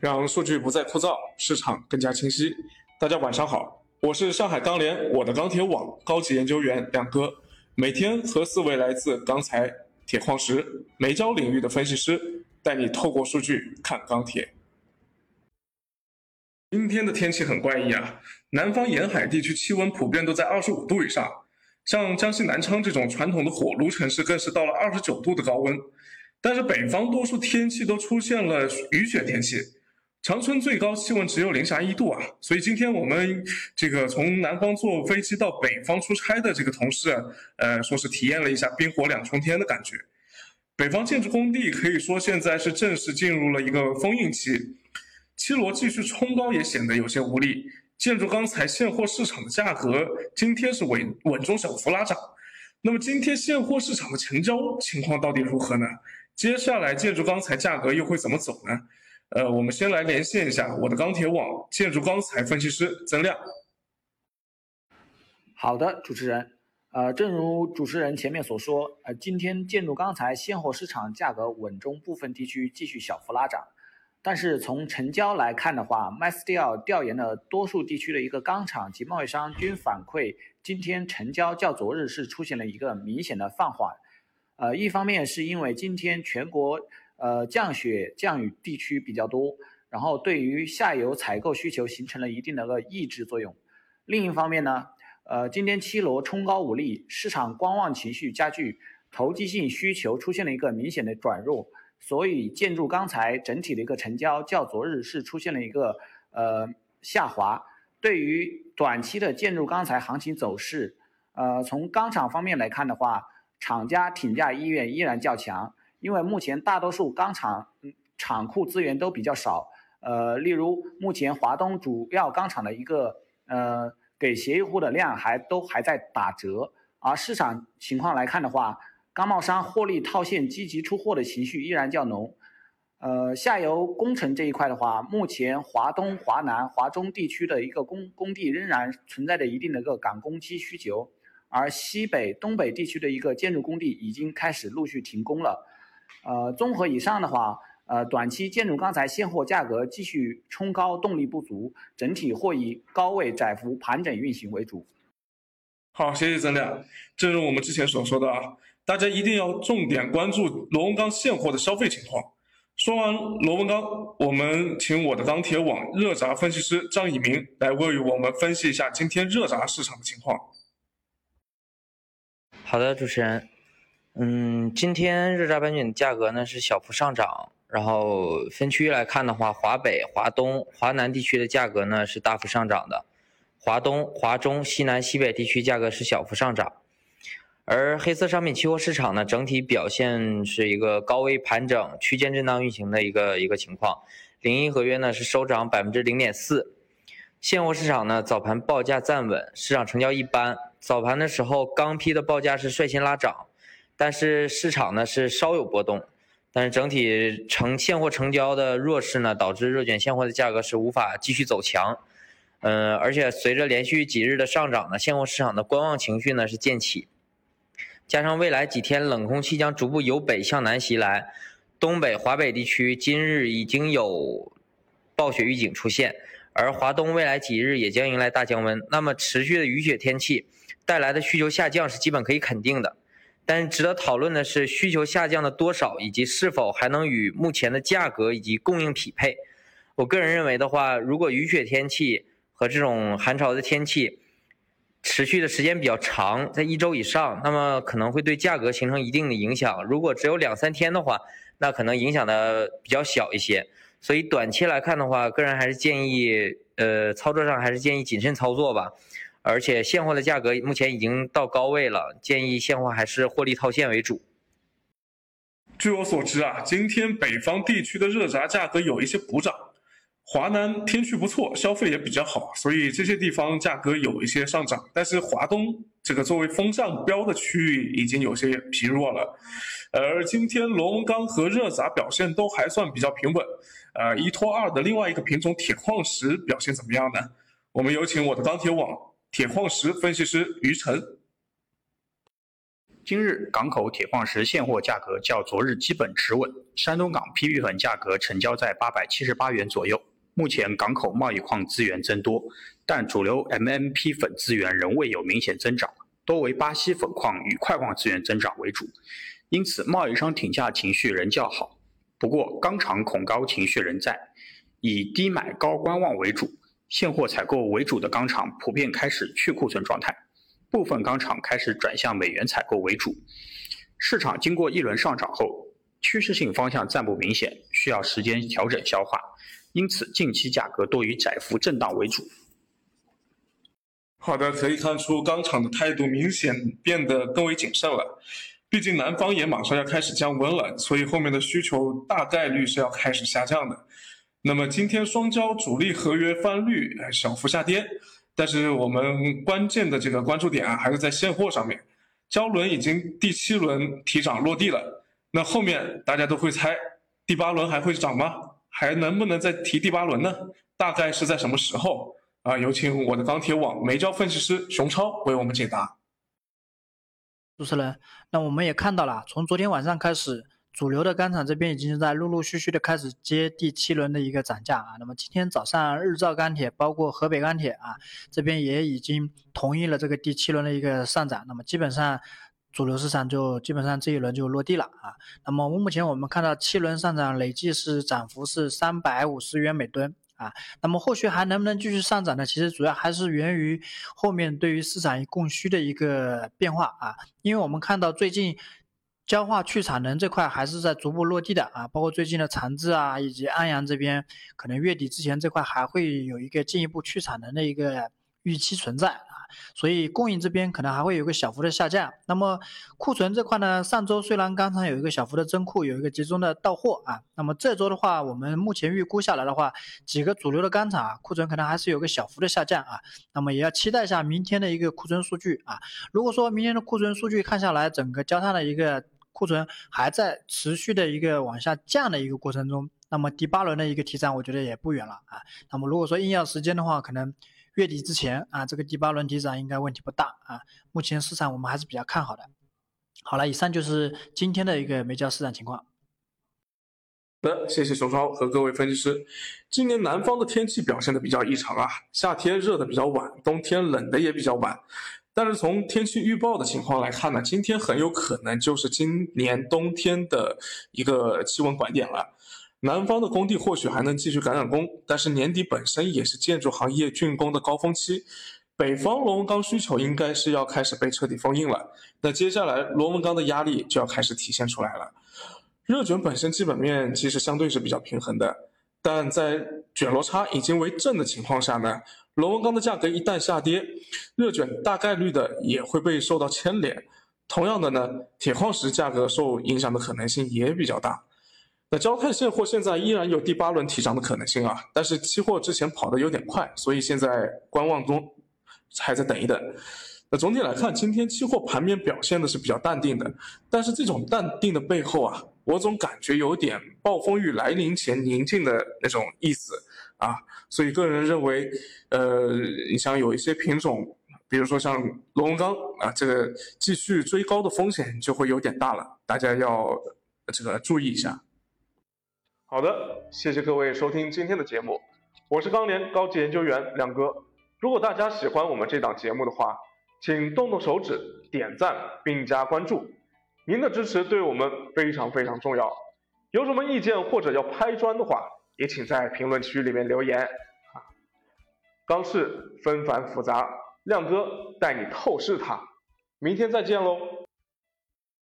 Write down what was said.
让数据不再枯燥，市场更加清晰。大家晚上好，我是上海钢联我的钢铁网高级研究员亮哥，每天和四位来自钢材、铁矿石、煤焦领域的分析师，带你透过数据看钢铁。今天的天气很怪异啊，南方沿海地区气温普遍都在二十五度以上，像江西南昌这种传统的火炉城市，更是到了二十九度的高温。但是北方多数天气都出现了雨雪天气，长春最高气温只有零下一度啊！所以今天我们这个从南方坐飞机到北方出差的这个同事，呃，说是体验了一下冰火两重天的感觉。北方建筑工地可以说现在是正式进入了一个封印期。七罗继续冲高也显得有些无力，建筑钢材现货市场的价格今天是稳稳中小幅拉涨。那么今天现货市场的成交情况到底如何呢？接下来建筑钢材价格又会怎么走呢？呃，我们先来连线一下我的钢铁网建筑钢材分析师曾亮。好的，主持人，呃，正如主持人前面所说，呃，今天建筑钢材现货市场价格稳中，部分地区继续小幅拉涨。但是从成交来看的话，MySteel 调研的多数地区的一个钢厂及贸易商均反馈，今天成交较昨日是出现了一个明显的放缓。呃，一方面是因为今天全国呃降雪降雨地区比较多，然后对于下游采购需求形成了一定的个抑制作用。另一方面呢，呃，今天七罗冲高无力，市场观望情绪加剧，投机性需求出现了一个明显的转弱。所以建筑钢材整体的一个成交较昨日是出现了一个呃下滑。对于短期的建筑钢材行情走势，呃，从钢厂方面来看的话，厂家挺价意愿依然较强，因为目前大多数钢厂厂库资源都比较少。呃，例如目前华东主要钢厂的一个呃给协议户的量还都还在打折，而市场情况来看的话。钢贸商获利套现、积极出货的情绪依然较浓。呃，下游工程这一块的话，目前华东、华南、华中地区的一个工工地仍然存在着一定的一个赶工期需求，而西北、东北地区的一个建筑工地已经开始陆续停工了。呃，综合以上的话，呃，短期建筑钢材现货价格继续冲高动力不足，整体或以高位窄幅盘整运行为主。好，谢谢曾亮。正如我们之前所说的啊。大家一定要重点关注螺纹钢现货的消费情况。说完螺纹钢，我们请我的钢铁网热轧分析师张以明来为我们分析一下今天热轧市场的情况。好的，主持人，嗯，今天热轧板卷的价格呢是小幅上涨，然后分区域来看的话，华北、华东、华南地区的价格呢是大幅上涨的，华东、华中、西南、西北地区价格是小幅上涨。而黑色商品期货市场呢，整体表现是一个高位盘整、区间震荡运行的一个一个情况。零一合约呢是收涨百分之零点四。现货市场呢早盘报价站稳，市场成交一般。早盘的时候，钢坯的报价是率先拉涨，但是市场呢是稍有波动。但是整体成现货成交的弱势呢，导致热卷现货的价格是无法继续走强。嗯，而且随着连续几日的上涨呢，现货市场的观望情绪呢是渐起。加上未来几天冷空气将逐步由北向南袭来，东北、华北地区今日已经有暴雪预警出现，而华东未来几日也将迎来大降温。那么持续的雨雪天气带来的需求下降是基本可以肯定的，但值得讨论的是需求下降的多少以及是否还能与目前的价格以及供应匹配。我个人认为的话，如果雨雪天气和这种寒潮的天气，持续的时间比较长，在一周以上，那么可能会对价格形成一定的影响。如果只有两三天的话，那可能影响的比较小一些。所以短期来看的话，个人还是建议，呃，操作上还是建议谨慎操作吧。而且现货的价格目前已经到高位了，建议现货还是获利套现为主。据我所知啊，今天北方地区的热轧价格有一些补涨。华南天气不错，消费也比较好，所以这些地方价格有一些上涨。但是华东这个作为风向标的区域已经有些疲弱了。而今天螺纹钢和热轧表现都还算比较平稳。呃，一拖二的另外一个品种铁矿石表现怎么样呢？我们有请我的钢铁网铁矿石分析师于晨。今日港口铁矿石现货价格较昨日基本持稳，山东港批玉粉价格成交在八百七十八元左右。目前港口贸易矿资源增多，但主流 MMP 粉资源仍未有明显增长，多为巴西粉矿与块矿资源增长为主，因此贸易商挺价情绪仍较好。不过钢厂恐高情绪仍在，以低买高观望为主，现货采购为主的钢厂普遍开始去库存状态，部分钢厂开始转向美元采购为主。市场经过一轮上涨后，趋势性方向暂不明显，需要时间调整消化。因此，近期价格多以窄幅震荡为主。好的，可以看出钢厂的态度明显变得更为谨慎了。毕竟南方也马上要开始降温了，所以后面的需求大概率是要开始下降的。那么今天双焦主力合约翻绿，小幅下跌，但是我们关键的这个关注点啊，还是在现货上面。焦轮已经第七轮提涨落地了，那后面大家都会猜，第八轮还会涨吗？还能不能再提第八轮呢？大概是在什么时候啊？有请我的钢铁网煤焦分析师熊超为我们解答。主持人，那我们也看到了，从昨天晚上开始，主流的钢厂这边已经是在陆陆续续的开始接第七轮的一个涨价啊。那么今天早上，日照钢铁包括河北钢铁啊，这边也已经同意了这个第七轮的一个上涨。那么基本上。主流市场就基本上这一轮就落地了啊。那么目前我们看到七轮上涨累计是涨幅是三百五十元每吨啊。那么后续还能不能继续上涨呢？其实主要还是源于后面对于市场供需的一个变化啊。因为我们看到最近焦化去产能这块还是在逐步落地的啊，包括最近的长治啊以及安阳这边，可能月底之前这块还会有一个进一步去产能的一个预期存在啊。所以供应这边可能还会有个小幅的下降。那么库存这块呢？上周虽然钢厂有一个小幅的增库，有一个集中的到货啊。那么这周的话，我们目前预估下来的话，几个主流的钢厂啊，库存可能还是有个小幅的下降啊。那么也要期待一下明天的一个库存数据啊。如果说明天的库存数据看下来，整个焦炭的一个库存还在持续的一个往下降的一个过程中，那么第八轮的一个提涨，我觉得也不远了啊。那么如果说硬要时间的话，可能。月底之前啊，这个第八轮提涨应该问题不大啊。目前市场我们还是比较看好的。好了，以上就是今天的一个煤焦市场情况。好的，谢谢熊超和各位分析师。今年南方的天气表现的比较异常啊，夏天热的比较晚，冬天冷的也比较晚。但是从天气预报的情况来看呢，今天很有可能就是今年冬天的一个气温拐点了。南方的工地或许还能继续赶赶工，但是年底本身也是建筑行业竣工的高峰期，北方螺纹钢需求应该是要开始被彻底封印了。那接下来螺纹钢的压力就要开始体现出来了。热卷本身基本面其实相对是比较平衡的，但在卷螺差已经为正的情况下呢，螺纹钢的价格一旦下跌，热卷大概率的也会被受到牵连。同样的呢，铁矿石价格受影响的可能性也比较大。那焦炭现货现在依然有第八轮提涨的可能性啊，但是期货之前跑得有点快，所以现在观望中，还在等一等。那总体来看，今天期货盘面表现的是比较淡定的，但是这种淡定的背后啊，我总感觉有点暴风雨来临前宁静的那种意思啊，所以个人认为，呃，你像有一些品种，比如说像螺纹钢啊，这个继续追高的风险就会有点大了，大家要这个注意一下。好的，谢谢各位收听今天的节目，我是钢联高级研究员亮哥。如果大家喜欢我们这档节目的话，请动动手指点赞并加关注，您的支持对我们非常非常重要。有什么意见或者要拍砖的话，也请在评论区里面留言。啊，钢市纷繁复杂，亮哥带你透视它。明天再见喽。